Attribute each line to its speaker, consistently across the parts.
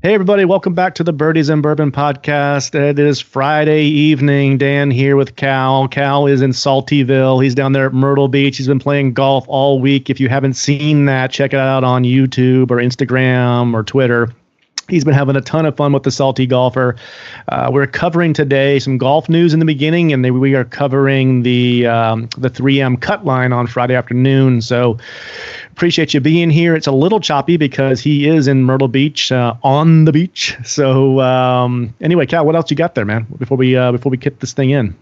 Speaker 1: Hey, everybody, welcome back to the Birdies and Bourbon podcast. It is Friday evening. Dan here with Cal. Cal is in Saltyville. He's down there at Myrtle Beach. He's been playing golf all week. If you haven't seen that, check it out on YouTube or Instagram or Twitter. He's been having a ton of fun with the Salty Golfer. Uh, we're covering today some golf news in the beginning, and we are covering the um, the 3M cut line on Friday afternoon. So appreciate you being here. It's a little choppy because he is in Myrtle Beach uh, on the beach. So um, anyway, Cal, what else you got there, man? Before we uh, before we kick this thing in.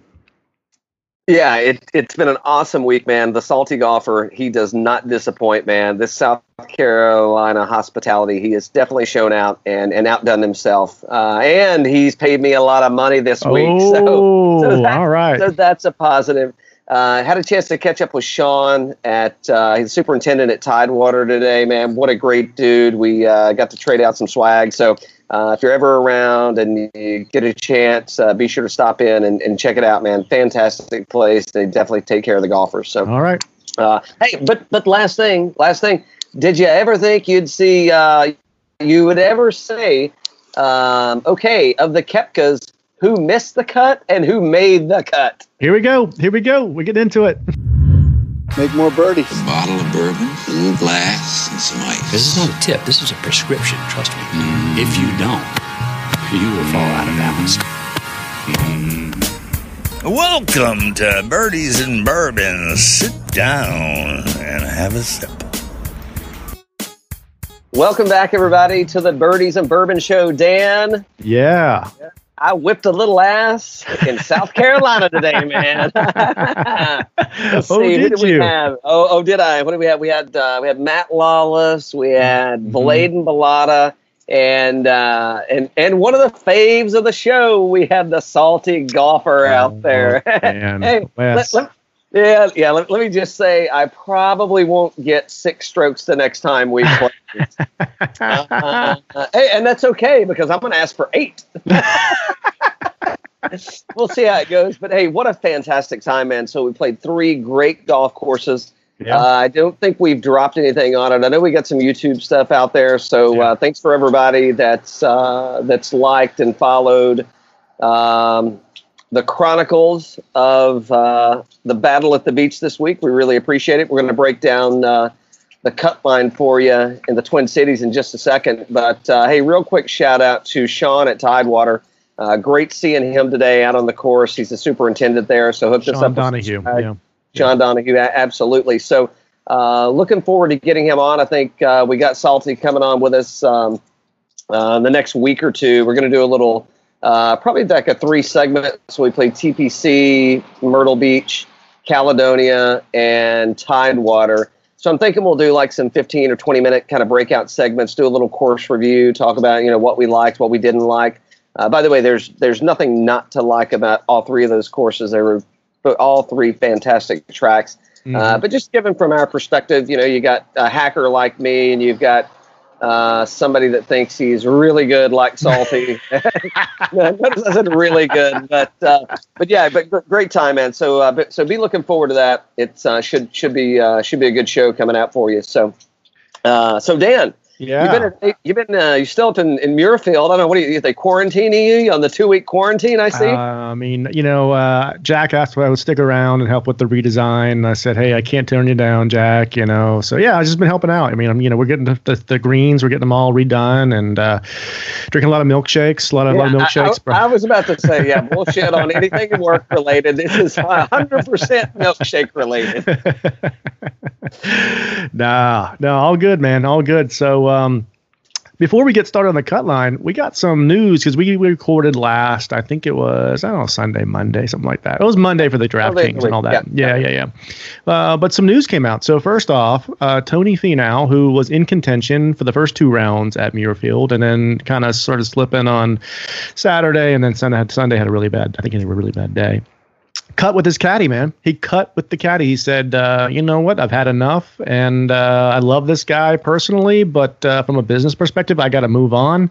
Speaker 2: Yeah, it, it's been an awesome week, man. The salty golfer, he does not disappoint, man. This South Carolina hospitality, he has definitely shown out and, and outdone himself. Uh, and he's paid me a lot of money this week.
Speaker 1: Oh, so, so that, all right.
Speaker 2: So that's a positive. Uh, had a chance to catch up with Sean at uh, he's superintendent at Tidewater today. Man, what a great dude! We uh, got to trade out some swag. So uh, if you're ever around and you get a chance, uh, be sure to stop in and, and, check it out, man. Fantastic place. They definitely take care of the golfers. So
Speaker 1: all right.
Speaker 2: Uh, hey, but but last thing, last thing. Did you ever think you'd see? you would ever say, um, okay, of the Koepkas, who missed the cut and who made the cut.
Speaker 1: Here we go. Here we go. We get into it.
Speaker 3: Make more birdies.
Speaker 4: A bottle of bourbon, a little glass, and some ice.
Speaker 5: This is not a tip. This is a prescription. Trust me. Mm. If you don't, you will fall out of balance.
Speaker 6: Welcome to Birdies and Bourbon. Sit down and have a sip.
Speaker 2: Welcome back, everybody, to the Birdies and Bourbon Show. Dan.
Speaker 1: Yeah.
Speaker 2: I whipped a little ass in South Carolina today, man.
Speaker 1: Let's oh, see,
Speaker 2: did,
Speaker 1: did
Speaker 2: we
Speaker 1: you?
Speaker 2: have? Oh, oh, did I? What did we have? We had uh, we had Matt Lawless, we had mm-hmm. Bladen Balata, and uh, and and one of the faves of the show, we had the salty golfer oh, out there.
Speaker 1: hey, let,
Speaker 2: let, yeah, yeah. Let, let, me just say, I probably won't get six strokes the next time we play. uh, uh, hey, and that's okay because I'm going to ask for eight. we'll see how it goes. But hey, what a fantastic time, man! So we played three great golf courses. Yeah. Uh, I don't think we've dropped anything on it. I know we got some YouTube stuff out there. So yeah. uh, thanks for everybody that's uh, that's liked and followed. Um, the chronicles of uh, the battle at the beach this week. We really appreciate it. We're going to break down uh, the cut line for you in the Twin Cities in just a second. But uh, hey, real quick shout out to Sean at Tidewater. Uh, great seeing him today out on the course. He's the superintendent there, so hooked
Speaker 1: Sean
Speaker 2: us up.
Speaker 1: Donahue,
Speaker 2: with
Speaker 1: yeah.
Speaker 2: John Donahue, absolutely. So uh, looking forward to getting him on. I think uh, we got Salty coming on with us um, the next week or two. We're going to do a little uh, probably like a three segment. So we play TPC, Myrtle Beach, Caledonia, and Tidewater. So I'm thinking we'll do like some 15 or 20 minute kind of breakout segments, do a little course review, talk about you know what we liked, what we didn't like. Uh, by the way, there's there's nothing not to like about all three of those courses. They were all three fantastic tracks. Mm-hmm. Uh, but just given from our perspective, you know, you got a hacker like me, and you've got uh, somebody that thinks he's really good, like Salty. Notice I said really good, but uh, but yeah, but great time, man. So uh, but, so be looking forward to that. It uh, should should be uh, should be a good show coming out for you. So uh, so Dan,
Speaker 1: yeah.
Speaker 2: You've been, you've been, uh, you're still up in, in Muirfield. I don't know. What do you, they quarantining you on the two week quarantine? I see. Uh,
Speaker 1: I mean, you know, uh, Jack asked if I would stick around and help with the redesign. I said, hey, I can't turn you down, Jack. You know, so yeah, I've just been helping out. I mean, I'm, you know, we're getting the, the, the greens, we're getting them all redone, and uh, drinking a lot of milkshakes, a lot of, yeah, lot of milkshakes.
Speaker 2: I, I, I, was about to say, yeah, bullshit on anything work related. This is 100 percent milkshake related.
Speaker 1: nah, no, all good, man, all good. So um, before we get started on the cut line, we got some news because we, we recorded last. I think it was I don't know Sunday, Monday, something like that. It was Monday for the DraftKings and all that. Yeah, yeah, yeah. yeah. Uh, but some news came out. So first off, uh, Tony Finau, who was in contention for the first two rounds at Muirfield, and then kind of sort of slipping on Saturday, and then Sunday had, Sunday had a really bad. I think he had a really bad day cut with his caddy, man. He cut with the caddy. He said, uh, "You know what? I've had enough, and uh, I love this guy personally, but uh, from a business perspective, I got to move on."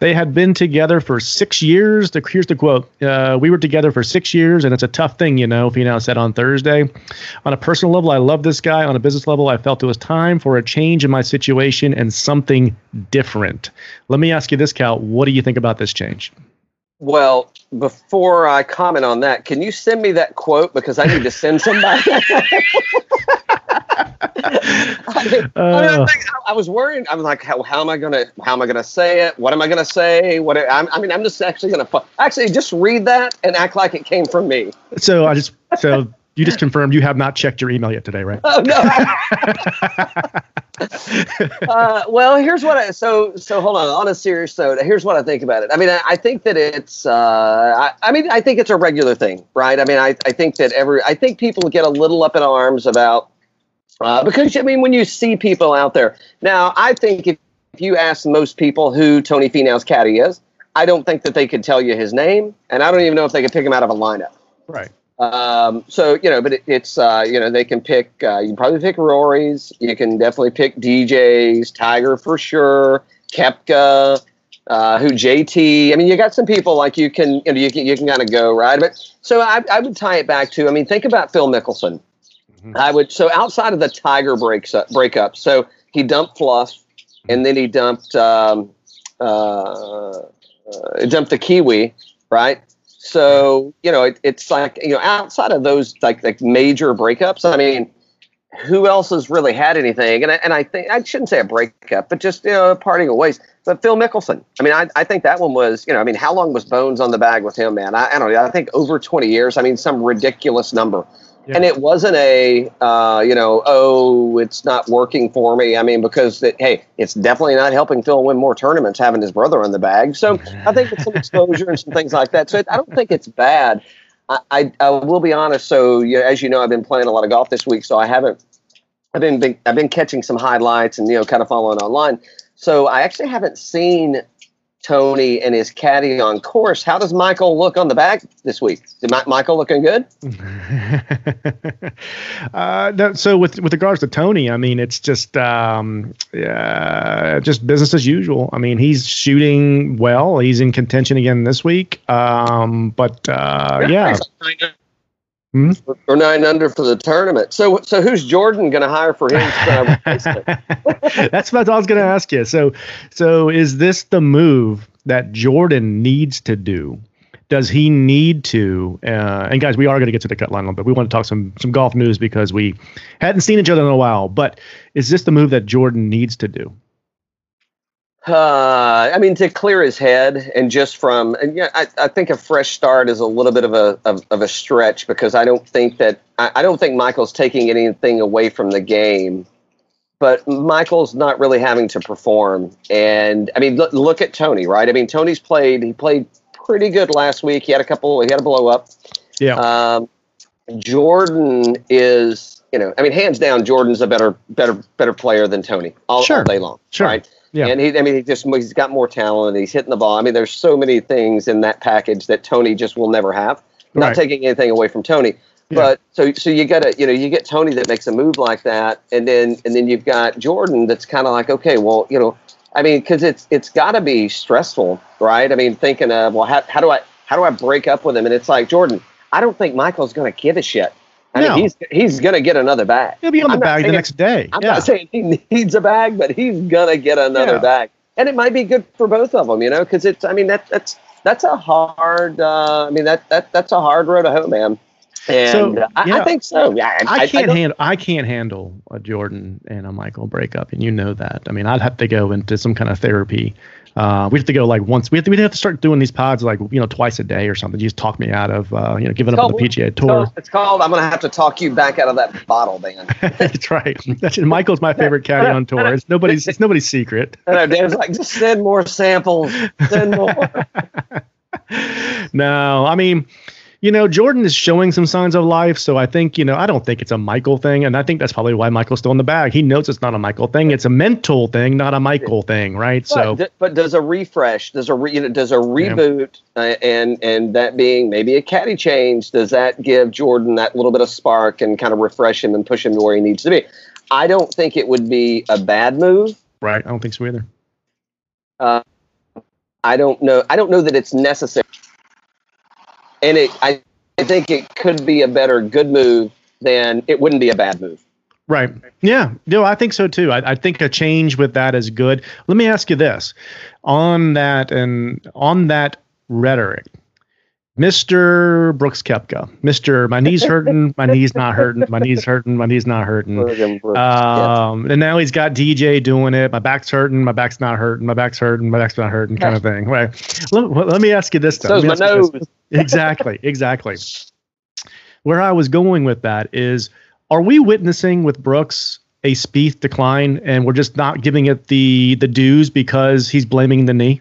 Speaker 1: They had been together for six years. The, here's the quote: uh, "We were together for six years, and it's a tough thing, you know." Finau said on Thursday. On a personal level, I love this guy. On a business level, I felt it was time for a change in my situation and something different. Let me ask you this, Cal. What do you think about this change?
Speaker 2: Well, before I comment on that, can you send me that quote because I need to send somebody? I, mean,
Speaker 1: Uh.
Speaker 2: I, was worried. I'm like, how, how am I gonna how am I gonna say it? What am I gonna say? What I'm, I mean, I'm just actually gonna actually just read that and act like it came from me.
Speaker 1: So I just so you just confirmed you have not checked your email yet today, right?
Speaker 2: Oh no. uh, well, here's what I so so hold on. On a serious note, here's what I think about it. I mean, I, I think that it's. Uh, I, I mean, I think it's a regular thing, right? I mean, I, I think that every. I think people get a little up in arms about uh, because I mean, when you see people out there now, I think if, if you ask most people who Tony Finau's caddy is, I don't think that they could tell you his name, and I don't even know if they could pick him out of a lineup.
Speaker 1: Right.
Speaker 2: Um, so you know, but it, it's uh, you know they can pick. Uh, you can probably pick Rory's. You can definitely pick DJ's, Tiger for sure, Koepka, uh, who JT. I mean, you got some people like you can you know you can you can kind of go right. But so I, I would tie it back to. I mean, think about Phil Mickelson. I would so outside of the Tiger breaks up, breakup. So he dumped Fluff, and then he dumped um, uh, uh, dumped the Kiwi, right? So you know, it, it's like you know, outside of those like like major breakups, I mean, who else has really had anything? And I, and I think I shouldn't say a breakup, but just you know, parting of ways. But Phil Mickelson, I mean, I, I think that one was you know, I mean, how long was Bones on the bag with him, man? I, I don't know. I think over twenty years. I mean, some ridiculous number.
Speaker 1: Yeah.
Speaker 2: And it wasn't a, uh, you know, oh, it's not working for me. I mean, because hey, it's definitely not helping Phil win more tournaments having his brother in the bag. So I think it's some exposure and some things like that. So it, I don't think it's bad. I, I, I will be honest. So you know, as you know, I've been playing a lot of golf this week, so I haven't. I've been, been I've been catching some highlights and you know, kind of following online. So I actually haven't seen Tony and his caddy on course. How does Michael look on the back this week? Is Mi- Michael looking good?
Speaker 1: uh, no, so with with regards to Tony, I mean, it's just um, yeah, just business as usual. I mean, he's shooting well. He's in contention again this week. Um, but uh, yeah, Hmm?
Speaker 2: or nine under for the tournament. So, so who's Jordan going to hire for uh,
Speaker 1: that's what I was going to ask you. So, so is this the move that Jordan needs to do? Does he need to? Uh, and guys, we are going to get to the cut line, but we want to talk some some golf news because we hadn't seen each other in a while. But is this the move that Jordan needs to do?
Speaker 2: Uh, I mean, to clear his head and just from, and yeah, I, I think a fresh start is a little bit of a of, of a stretch because I don't think that I, I don't think Michael's taking anything away from the game, but Michael's not really having to perform. And I mean, look, look at Tony, right? I mean, Tony's played he played pretty good last week. He had a couple, he had a blow up.
Speaker 1: Yeah.
Speaker 2: Um, Jordan is, you know, I mean, hands down, Jordan's a better, better, better player than Tony all,
Speaker 1: Sure.
Speaker 2: all day long,
Speaker 1: Sure.
Speaker 2: right?
Speaker 1: Yeah.
Speaker 2: And he, I mean, he just he's got more talent. He's hitting the ball. I mean, there's so many things in that package that Tony just will never have. Not
Speaker 1: Right.
Speaker 2: taking anything away from Tony,
Speaker 1: Yeah.
Speaker 2: but so so you got to you know you get Tony that makes a move like that, and then and then you've got Jordan that's kind of like okay, well you know, I mean, because it's it's got to be stressful, right? I mean, thinking of well, how, how do I how do I break up with him? And it's like Jordan, I don't think Michael's going to give a shit. I
Speaker 1: No.
Speaker 2: mean, he's he's going to get another bag.
Speaker 1: He'll be on the
Speaker 2: I'm
Speaker 1: bag the next day.
Speaker 2: I'm
Speaker 1: yeah.
Speaker 2: not saying he needs a bag, but he's gonna get another
Speaker 1: Yeah.
Speaker 2: bag, and it might be good for both of them, you know, because it's. I mean, that that's that's a hard. Uh, I mean, that that that's a hard road to hoe, man. And
Speaker 1: So,
Speaker 2: uh, I,
Speaker 1: yeah.
Speaker 2: I think so. Yeah,
Speaker 1: I can't
Speaker 2: don't-
Speaker 1: handle. I can't handle a Jordan and a Michael breakup, and you know that. I mean, I'd have to go into some kind of therapy. Uh, we have to go like once. We have to, we'd have to start doing these pods like you know twice a day or something. You just talk me out of uh, you know giving
Speaker 2: It's
Speaker 1: up on the PGA
Speaker 2: it's
Speaker 1: Tour.
Speaker 2: called- It's called. I'm gonna have to talk you back out of that bottle, Dan.
Speaker 1: That's right. That's Michael's my favorite caddy on tour. It's nobody's. It's nobody's secret.
Speaker 2: I know Dan's like, just send more samples. Send more.
Speaker 1: no, I mean, you know, Jordan is showing some signs of life. So I think, you know, I don't think it's a Michael thing. And I think that's probably why Michael's still in the bag. He knows it's not a Michael thing. It's a mental thing, not a Michael thing, right? So,
Speaker 2: But, but does a refresh, does a re, you know, does a reboot, uh, and and that being maybe a caddy change, does that give Jordan that little bit of spark and kind of refresh him and push him to where he needs to be? I don't think it would be a bad move.
Speaker 1: right. I don't think so either.
Speaker 2: Uh, I don't know. I don't know that it's necessary, and it. I, I think it could be a better good move than it wouldn't be a bad move.
Speaker 1: Right. Yeah. No, I think so too. I, I think a change with that is good. Let me ask you this on that and on that rhetoric. Mr. Brooks Koepka, Mr. My knee's hurting, my knee's not hurting, my knee's hurting, my knee's not hurting. Um, and now he's got DJ doing it. My back's hurting, my back's not hurting, my back's hurting, my back's not hurting, kind of thing. Right. Let, let me ask you this. Though. Let
Speaker 2: my nose.
Speaker 1: Exactly. Exactly. Where I was going with that is, are we witnessing with Brooks a Spieth decline, and we're just not giving it the the dues because he's blaming the knee?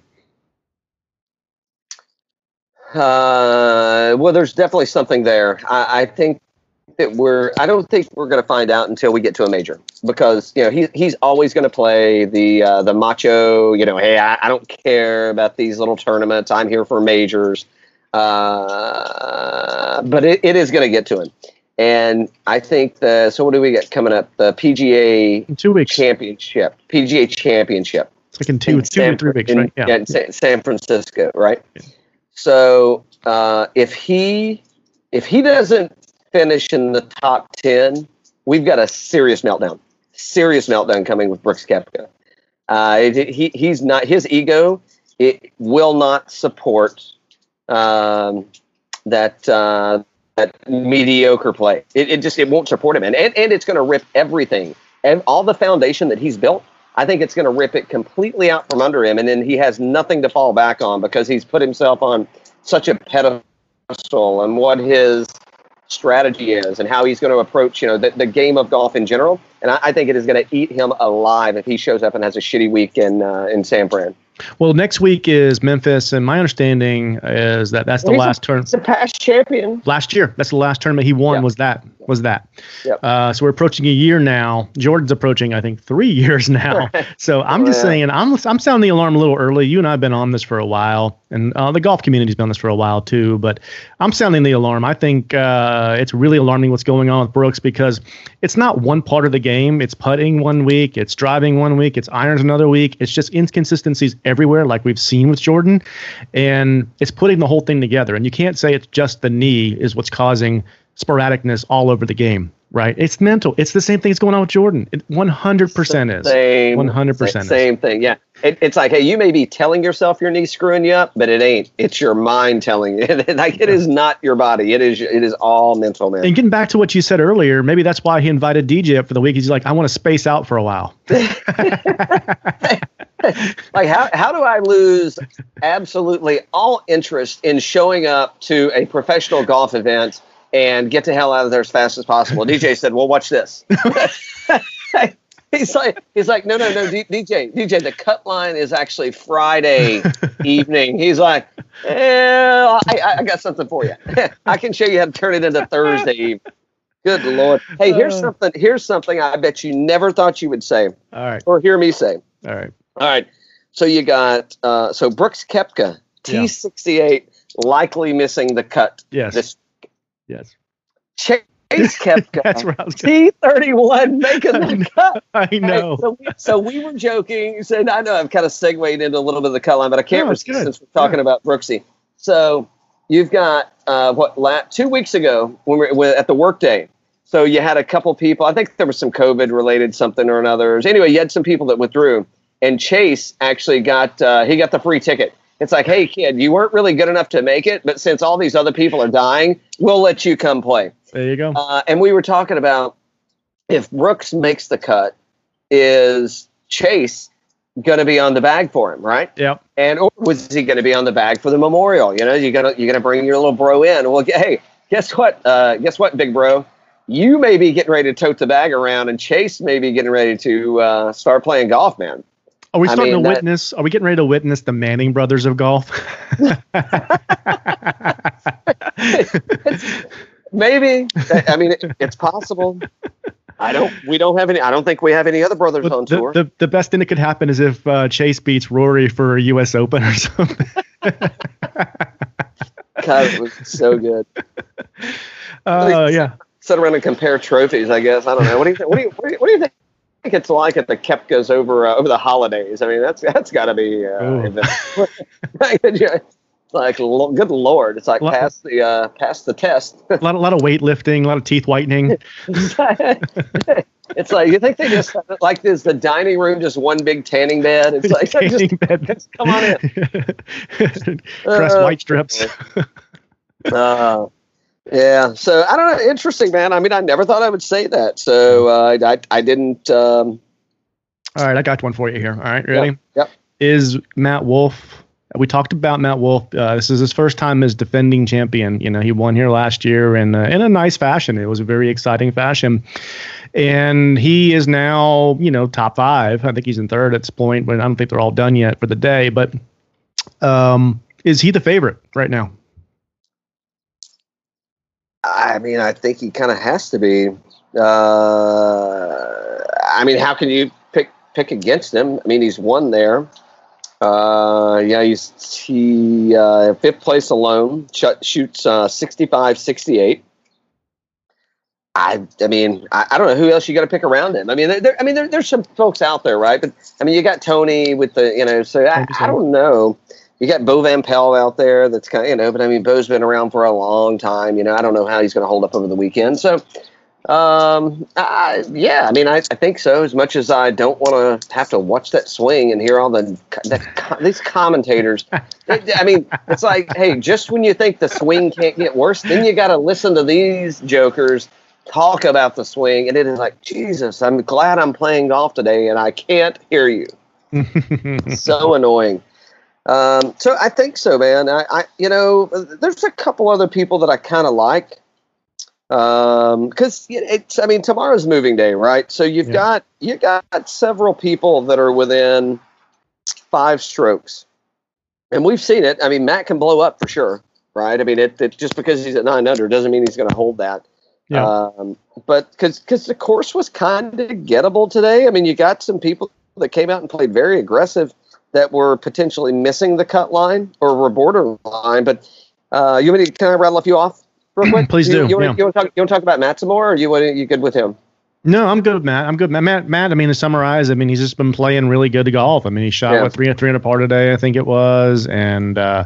Speaker 2: Uh, well, there's definitely something there. I, I think that we're. I don't think we're going to find out until we get to a major because you know he, he's always going to play the uh, the macho. You know, hey, I, I don't care about these little tournaments. I'm here for majors. Uh, but it, it is going to get to him, and I think the. So what do we get coming up? The PGA
Speaker 1: In two weeks,
Speaker 2: Championship. PGA Championship.
Speaker 1: it's like in two,
Speaker 2: in
Speaker 1: two
Speaker 2: San,
Speaker 1: or three weeks,
Speaker 2: in,
Speaker 1: right?
Speaker 2: yeah. in San, San Francisco, right? So uh, if he if he doesn't finish in the top ten, we've got a serious meltdown. Serious meltdown coming with Brooks Koepka. Uh, he he's not his ego. It will not support um, that uh, that mediocre play. It, it just it won't support him, and and, and it's going to rip everything and all the foundation that he's built. I think it's going to rip it completely out from under him, and then he has nothing to fall back on because he's put himself on such a pedestal and what his strategy is and how he's going to approach you know the, the game of golf in general. And I, I think it is going to eat him alive if he shows up and has a shitty week in uh, in San Fran.
Speaker 1: Well, next week is Memphis, and my understanding is that that's the last turn.
Speaker 2: He's a past champion.
Speaker 1: Last year, that's the last tournament he won.
Speaker 2: Yeah.
Speaker 1: Was that? Was that?
Speaker 2: Yep.
Speaker 1: Uh, so we're approaching a year now. Jordan's approaching, I think, three years now. So I'm just
Speaker 2: Yeah.
Speaker 1: saying, I'm I'm sounding the alarm a little early. You and I've been on this for a while, and uh, the golf community's been on this for a while too. But I'm sounding the alarm. I think uh, it's really alarming what's going on with Brooks because it's not one part of the game. It's putting one week, it's driving one week, it's irons another week. It's just inconsistencies everywhere, like we've seen with Jordan, and it's putting the whole thing together. And you can't say it's just the knee is what's causing sporadicness all over the game, right? It's mental. It's the same thing that's going on with Jordan. It 100% is.
Speaker 2: Same,
Speaker 1: 100%
Speaker 2: sa- Same thing. Yeah. It, it's like, hey, you may be telling yourself your knee's screwing you up, but it ain't. It's your mind telling you. like it is not your body. It is. It is all mental, man.
Speaker 1: And getting back to what you said earlier, maybe that's why he invited DJ up for the week. He's like, I want to space out for a while.
Speaker 2: like how how do I lose absolutely all interest in showing up to a professional golf event and get the hell out of there as fast as possible? DJ said, "Well, watch this." he's like, he's like, no, no, no, D- DJ, DJ, the cut line is actually Friday evening. He's like, eh, I, I got something for you. I can show you how to turn it into Thursday evening. Good lord! Hey, here's something. Here's something I bet you never thought you would say
Speaker 1: All right.
Speaker 2: or hear me say.
Speaker 1: All right.
Speaker 2: All right. So you got uh, so Brooks
Speaker 1: Koepka,
Speaker 2: T68, likely missing the cut.
Speaker 1: Yes.
Speaker 2: This
Speaker 1: yes.
Speaker 2: Chase Koepka,
Speaker 1: That's where I was going.
Speaker 2: T31 making the cut.
Speaker 1: I know.
Speaker 2: Hey, so, we, so we were joking. Said I know I've kind of segued into a little bit of the cut line, but I can't
Speaker 1: No,
Speaker 2: resist
Speaker 1: good.
Speaker 2: since we're talking
Speaker 1: Yeah.
Speaker 2: about Brooksy. So you've got uh, what la- two weeks ago when we were at the workday. So you had a couple people. I think there was some COVID related something or another. Anyway, you had some people that withdrew, and Chase actually got uh, he got the free ticket. It's like, hey kid, you weren't really good enough to make it, but since all these other people are dying, we'll let you come play.
Speaker 1: There you go.
Speaker 2: Uh, and we were talking about if Brooks makes the cut, is Chase going to be on the bag for him, right?
Speaker 1: Yep.
Speaker 2: And or was he going to be on the bag for the memorial? You know, you got to you're going to bring your little bro in. Well, hey, guess what? Uh, guess what, big bro? You may be getting ready to tote the bag around, and Chase may be getting ready to uh, start playing golf, man.
Speaker 1: Are we
Speaker 2: I
Speaker 1: starting
Speaker 2: mean,
Speaker 1: to
Speaker 2: that-
Speaker 1: witness? Are we getting ready to witness the Manning brothers of golf?
Speaker 2: Maybe. I I mean, it, it's possible. I don't. We don't have any. I don't think we have any other brothers on
Speaker 1: the,
Speaker 2: tour.
Speaker 1: the, the best thing that could happen is if uh, Chase beats Rory for a U.S. Open or something.
Speaker 2: God, it was so good.
Speaker 1: Uh, yeah.
Speaker 2: Sit around and compare trophies. I guess I don't know. What do you think? What do you, what do you, what do you think? Think it's like at the Koepkas over uh, over the holidays. I mean, that's that's got to be uh, like lo- good lord, it's like
Speaker 1: Well-
Speaker 2: pass the uh, pass the test.
Speaker 1: A lot, a lot of weightlifting, a lot of teeth whitening.
Speaker 2: it's like you think they just like this the dining room just one big tanning bed. It's like just,
Speaker 1: bed.
Speaker 2: come on in.
Speaker 1: Press
Speaker 2: Uh,
Speaker 1: white strips.
Speaker 2: Uh, yeah. So I don't know. Interesting, man. I mean, I never thought I would say that. So uh, I I didn't. Um,
Speaker 1: All right, I got one for you here. All right, ready?
Speaker 2: Yep.
Speaker 1: Is Matt Wolff? We talked about Matt Wolff. Uh, this is his first time as defending champion. You know, he won here last year in uh, in a nice fashion. It was a very exciting fashion, and he is now you know top five. I think he's in third at this point, but I don't think they're all done yet for the day. But um, is he the favorite right now?
Speaker 2: I mean, I think he kind of has to be. Uh, I mean, how can you pick pick against him? I mean, he's won there. Uh, yeah, he's he uh, fifth place alone. Shut, shoots uh, 65, 68. I, I mean, I, I don't know who else you got to pick around him. I mean, there, I mean, there, there's some folks out there, right? But I mean, you got Tony with the, you know, so I, I don't know. You got Bo Van Pelt out there. That's kind of, you know, but I mean, Bo's been around for a long time. You know, I don't know how he's going to hold up over the weekend. So, um, I, yeah, I mean, I, I think so. As much as I don't want to have to watch that swing and hear all the, the these commentators. I mean, it's like, hey, just when you think the swing can't get worse, then you got to listen to these jokers talk about the swing, and it is like, Jesus, I'm glad I'm playing golf today, and I can't hear you. so annoying. Um, so I think so, man. I, I, you know, there's a couple other people that I kind of like. Um, because it's, I mean, tomorrow's moving day, right? So you've
Speaker 1: Yeah.
Speaker 2: got you got several people that are within five strokes, and we've seen it. I mean, Matt can blow up for sure, right? I mean, it, it just because he's at nine under doesn't mean he's going to hold that.
Speaker 1: Yeah.
Speaker 2: Um, but because because the course was kind of gettable today. I mean, you got some people that came out and played very aggressive that were potentially missing the cut line or were borderline. But uh, you want me to kind of rattle a few off real quick?
Speaker 1: Please
Speaker 2: you,
Speaker 1: do,
Speaker 2: You want,
Speaker 1: yeah.
Speaker 2: want to talk? You talk about Matt some more, or you want you good with him?
Speaker 1: No, I'm good, Matt. I'm good, Matt. Matt, Matt I mean, to summarize, I mean, he's just been playing really good golf. I mean, he shot
Speaker 2: Yeah.
Speaker 1: what three three under par today, I think it was, and uh,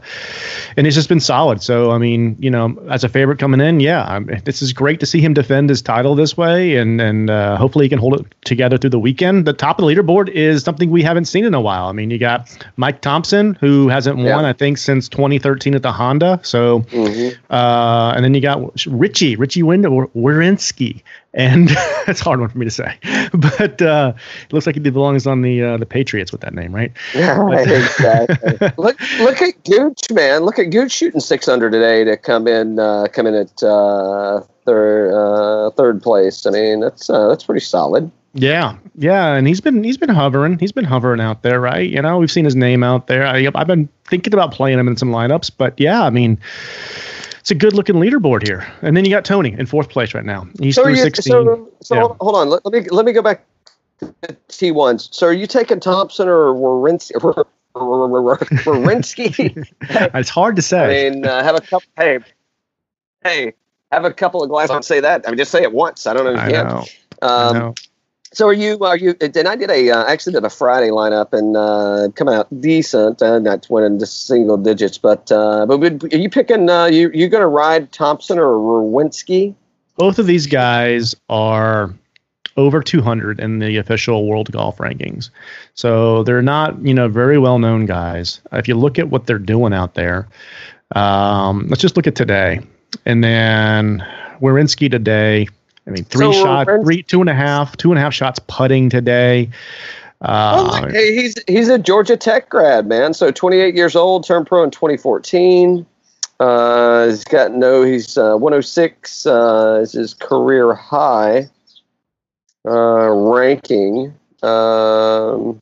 Speaker 1: and he's just been solid. So, I mean, you know, as a favorite coming in, yeah, I mean, this is great to see him defend his title this way, and and uh, hopefully he can hold it together through the weekend. The top of the leaderboard is something we haven't seen in a while. I mean, you got Mike Thompson, who hasn't won, I think, since 2013 at the Honda. So. Uh, and then you got Richie, Richie Wind- Werenski, and that's a hard one for me to say, but uh, it looks like he belongs on the uh, the Patriots with that name, right?
Speaker 2: Yeah, exactly. look look at Gooch, man. Look at Gooch shooting six under today to come in uh, come in at uh, third uh, third place. I mean, that's uh, that's pretty solid.
Speaker 1: Yeah, yeah, and he's been he's been hovering, he's been hovering out there, right? You know, we've seen his name out there. I, I've been thinking about playing him in some lineups, but yeah, I mean. It's a good looking leaderboard here, and then you got Tony in fourth place right now. He's
Speaker 2: So,
Speaker 1: through
Speaker 2: you,
Speaker 1: sixteen.
Speaker 2: so, so
Speaker 1: Yeah.
Speaker 2: hold, on. Let, let me let me go back to T ones. So, are you taking Thompson or Warinsky? Warinsky?
Speaker 1: it's hard to say.
Speaker 2: I mean, uh, have a couple. Hey, hey, have a couple of glasses. Don't say that. I mean, just say it once. I don't know. If
Speaker 1: I know. I
Speaker 2: Um,
Speaker 1: know.
Speaker 2: So are you? Are you? Then I did a uh, actually did a Friday lineup and uh, come out decent. Uh, not winning just single digits, but uh, but are you picking? Uh, you you going to ride Thompson or Rowinski?
Speaker 1: both of these guys are over 200 in the official world golf rankings. So they're not, you know, very well known guys. If you look at what they're doing out there, um, let's just look at today. And then Werenski today, I mean, three
Speaker 2: So
Speaker 1: shots, three, two and a half, two and a half shots putting today.
Speaker 2: Oh,
Speaker 1: Uh,
Speaker 2: look, hey, he's he's a Georgia Tech grad, man. So 28 years old, turned pro in 2014. Uh, he's got no. He's uh, 106 uh, is his career high uh, ranking. Um,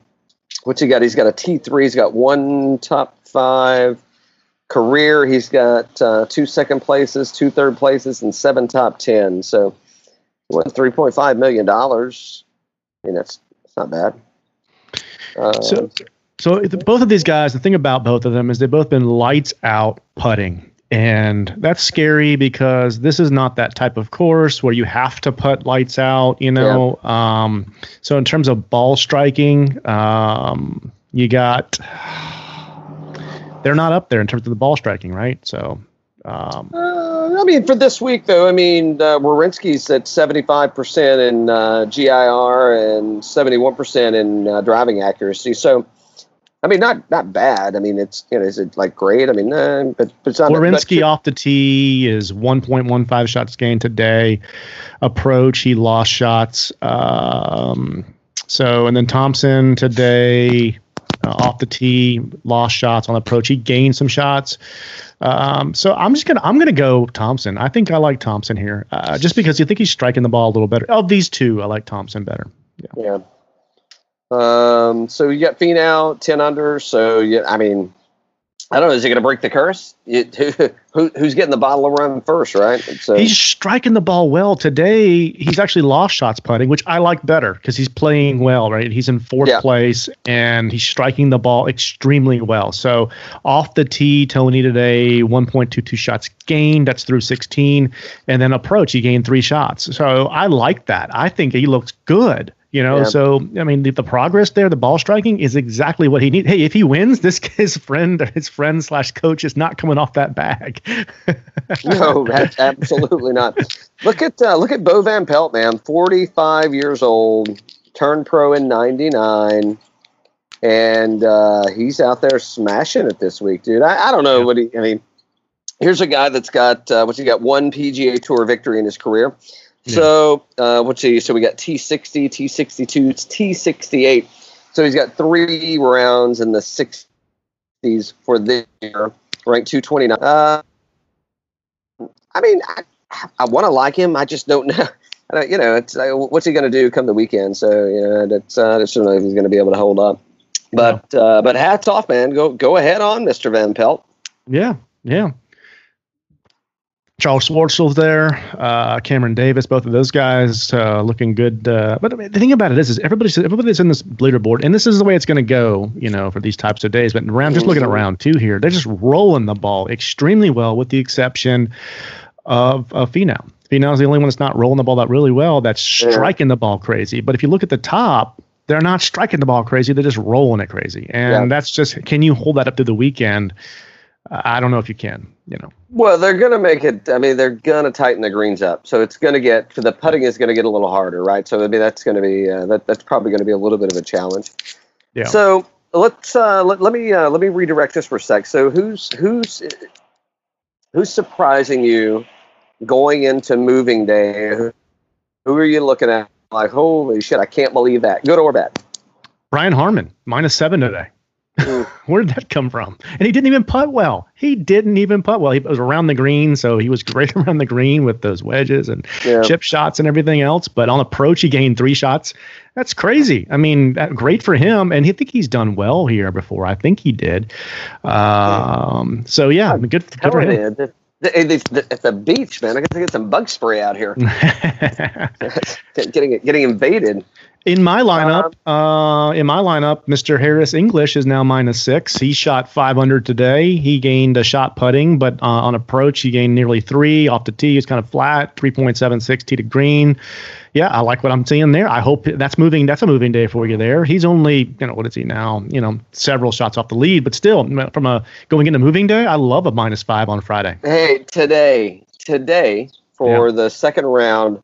Speaker 2: what's he got? He's got a T3. He's got one top five career. He's got uh, two second places, two third places, and seven top 10. So he won $3.5 million. I mean, that's, that's not bad. Uh,
Speaker 1: So, so both of these guys, the thing about both of them is they've both been lights out putting. And that's scary because this is not that type of course where you have to put lights out, you know. Um, so in terms of ball striking, um, you got they're not up there in terms of the ball striking, right? So um,
Speaker 2: Uh, I mean, for this week, though, I mean, uh, at 75% in uh, GIR and 71% in uh, driving accuracy. So, I mean, not not bad. I mean, it's, you know, is it like great? I mean, uh, but, but it's not.
Speaker 1: Off the tee is 1.15 shots gained today. Approach, he lost shots. Um, so, and then Thompson today uh, off the tee, lost shots on approach. He gained some shots. Um, so I'm just gonna I'm gonna go Thompson. I think I like Thompson here, uh, just because you think he's striking the ball a little better. Of these two, I like Thompson better.
Speaker 2: Yeah. Um, so you got Finau, 10 under. So, yeah, I mean, I don't know. Is he going to break the curse? You, who, who's getting the bottle of rum first, right? So,
Speaker 1: He's striking the ball well today. He's actually lost shots putting, which I like better because he's playing well, right? He's in fourth
Speaker 2: Yeah.
Speaker 1: place and he's striking the ball extremely well. So off the tee, Tony today, 1.22 shots gained. That's through 16. And then approach, he gained three shots. So I like that. I think he looks good. You know,
Speaker 2: Yeah.
Speaker 1: so I mean, the, the progress there, the ball striking is exactly what he needs. Hey, if he wins, this his friend, his friend slash coach is not coming off that bag.
Speaker 2: no, that's absolutely not. Look at uh, look at Bo Van Pelt, man, forty five years old, turned pro in ninety nine, and uh, he's out there smashing it this week, dude. I, I don't know what he. I mean, here's a guy that's got uh, what's he got one PGA Tour victory in his career. So uh, what's he? So we got T sixty, T sixty two, T sixty eight. So he's got three rounds in the sixties for this year, ranked two twenty nine. Uh, I mean, I, I want to like him. I just don't know. I don't, you know, it's uh, what's he going to do come the weekend? So you know, that's uh, I just don't know if he's going to be able to hold up. But uh, but hats off, man. Go go ahead on, Mister Van Pelt.
Speaker 1: Yeah, yeah. Charles Schwartzel's there, uh, Cameron Davis, both of those guys uh, looking good. Uh, but I mean, the thing about it is, is everybody's everybody's in this leaderboard, and this is the way it's going to go, you know, for these types of days. But round, just looking at round two here, they're just rolling the ball extremely well, with the exception of of Finau. Finau's the only one that's not rolling the ball that really well. That's
Speaker 2: Yeah.
Speaker 1: striking the ball crazy. But if you look at the top, they're not striking the ball crazy. They're just rolling it crazy, and
Speaker 2: Yeah.
Speaker 1: that's just can you hold that up through the weekend? I don't know if you can. You know.
Speaker 2: Well, they're going to make it. I mean, they're going to tighten the greens up, so it's going to get the putting is going to get a little harder, right? So I mean, that's going to be uh, that that's probably going to be a little bit of a challenge.
Speaker 1: Yeah.
Speaker 2: So let's uh, let, let me uh, let me redirect this for a sec. So who's who's who's surprising you going into moving day? Who, who are you looking at? Like, holy shit, I can't believe that. Good or bad?
Speaker 1: Brian Harman minus seven today.
Speaker 2: Mm.
Speaker 1: Where did that come from? And he didn't even putt well. He didn't even putt well. He was around the green, so he was great around the green with those wedges and
Speaker 2: Yeah.
Speaker 1: chip shots and everything else. But on approach, he gained three shots. That's crazy. I mean, that, great for him. And I think he's done well here before. I think he did. Um, so yeah, I mean, good, good for him.
Speaker 2: the- At the beach, man, I got to get some bug spray out here. getting getting invaded.
Speaker 1: In my lineup,
Speaker 2: Um,
Speaker 1: uh, in my lineup, Mr. Harris English is now minus six. He shot 500 today. He gained a shot putting, but uh, on approach, he gained nearly three. Off the tee, he's kind of flat, 3.76 tee to green. Yeah, I like what I'm seeing there. I hope that's moving. That's a moving day for you there. He's only, you know, what is he now? You know, several shots off the lead, but still, from a going into moving day, I love a minus five on Friday.
Speaker 2: Hey, today, today for the second round,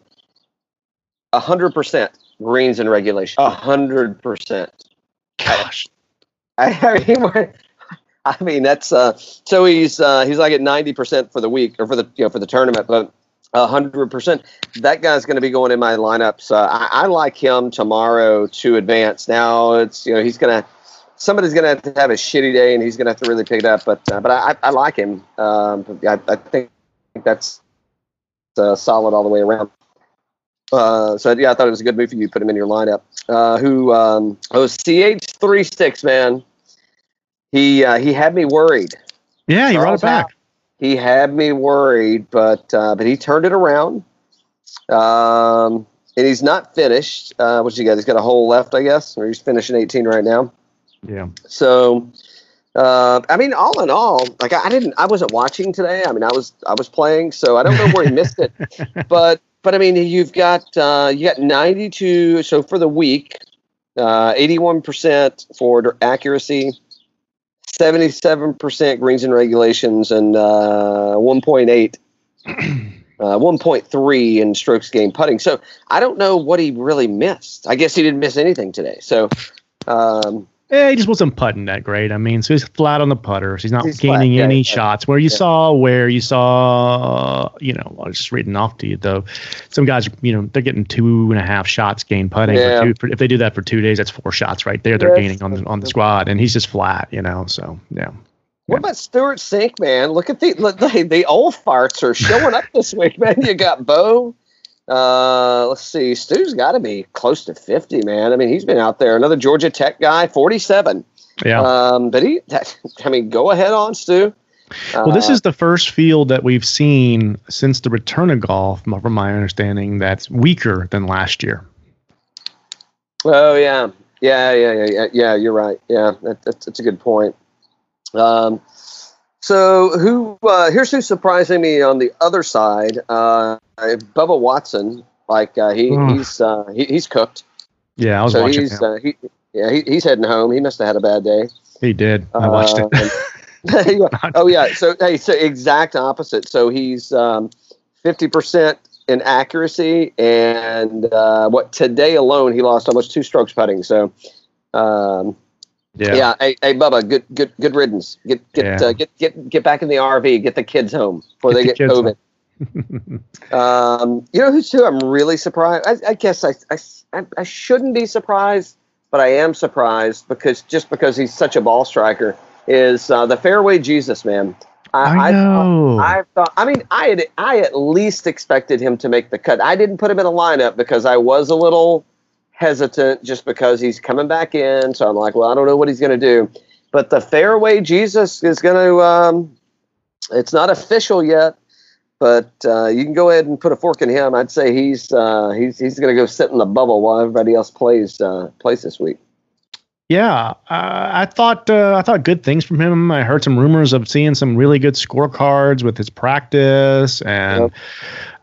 Speaker 2: hundred percent greens in regulation. A hundred percent.
Speaker 1: Gosh,
Speaker 2: I, I mean, I mean that's uh. So he's uh, he's like at ninety percent for the week or for the you know for the tournament, but hundred percent. That guy's going to be going in my lineups. Uh, I, I like him tomorrow to advance. Now it's you know he's going to somebody's going to have to have a shitty day and he's going to have to really pick it up. But uh, but I, I like him. Um, I, I think that's uh, solid all the way around. Uh, so yeah, I thought it was a good move for you to put him in your lineup. Uh, who? Um, oh, CH three six man. He uh, he had me worried.
Speaker 1: Yeah, he brought it back.
Speaker 2: He had me worried, but uh, but he turned it around. Um, and he's not finished. Uh, what's he got? He's got a hole left, I guess, or he's finishing 18 right now.
Speaker 1: Yeah.
Speaker 2: So, uh, I mean, all in all, like I, I didn't, I wasn't watching today. I mean, I was, I was playing, so I don't know where he missed it. But, but I mean, you've got, uh, you got 92. So for the week, uh, 81% for accuracy, 77% greens and regulations, and uh, 1.8. Uh, 1.3 in strokes game putting. So I don't know what he really missed. I guess he didn't miss anything today. So um,
Speaker 1: Yeah, he just wasn't putting that great. I mean, so he's flat on the putter. So he's not
Speaker 2: He's
Speaker 1: gaining
Speaker 2: yeah,
Speaker 1: any
Speaker 2: yeah.
Speaker 1: shots. Where you
Speaker 2: Yeah.
Speaker 1: saw, where you saw, you know, I was just reading off to you though. Some guys, you know, they're getting two and a half shots gained putting.
Speaker 2: Yeah.
Speaker 1: For two, for, if they do that for two days, that's four shots right there. They're gaining on the on the squad, and he's just flat, you know. So yeah,
Speaker 2: What about Stewart Cink, man? Look at the look, the, the old farts are showing up this week, man. You got Bo. Uh, let's see. Stu's got to be close to fifty, man. I mean, he's been out there. Another Georgia Tech guy, forty-seven.
Speaker 1: yeah.
Speaker 2: Um, but he, that, I mean, go ahead on Stu.
Speaker 1: well, this
Speaker 2: Uh,
Speaker 1: is the first field that we've seen since the return of golf, from my understanding, that's weaker than last year.
Speaker 2: Oh yeah, yeah, yeah, yeah, yeah. yeah you're right. Yeah, that, that's, that's a good point. Um, so who? Uh, here's who's surprising me on the other side. Uh, Bubba Watson. Like uh, he, he's uh, he, he's cooked.
Speaker 1: Yeah, I was
Speaker 2: so
Speaker 1: watching.
Speaker 2: he's
Speaker 1: him.
Speaker 2: uh, he, yeah he, he's heading home. He must have had a bad day.
Speaker 1: he did. I watched it.
Speaker 2: it. oh yeah. So hey, so exact opposite. So he's um, fifty percent in accuracy, and uh, what today alone he lost almost two strokes putting. So. Um,
Speaker 1: yeah.
Speaker 2: yeah. Hey, hey, Bubba, good, good, good riddance. Get, get,
Speaker 1: Yeah.
Speaker 2: uh, get, get, get back in the RV. Get the kids home before
Speaker 1: Get
Speaker 2: they get COVID. Um, you know who's who? I'm really surprised. I, I guess I, I, I shouldn't be surprised, but I am surprised because just because he's such a ball striker is uh, the fairway Jesus man.
Speaker 1: I know.
Speaker 2: I, I thought. I mean, I had. I at least expected him to make the cut. I didn't put him in a lineup because I was a little hesitant, just because he's coming back in. So I'm like, well, I don't know what he's going to do. But the fairway Jesus is going to. Um, it's not official yet, but uh, you can go ahead and put a fork in him. I'd say he's uh, he's he's going to go sit in the bubble while everybody else plays uh, plays this week.
Speaker 1: Yeah, uh, I thought uh, I thought good things from him. I heard some rumors of seeing some really good scorecards with his practice, and
Speaker 2: Yep.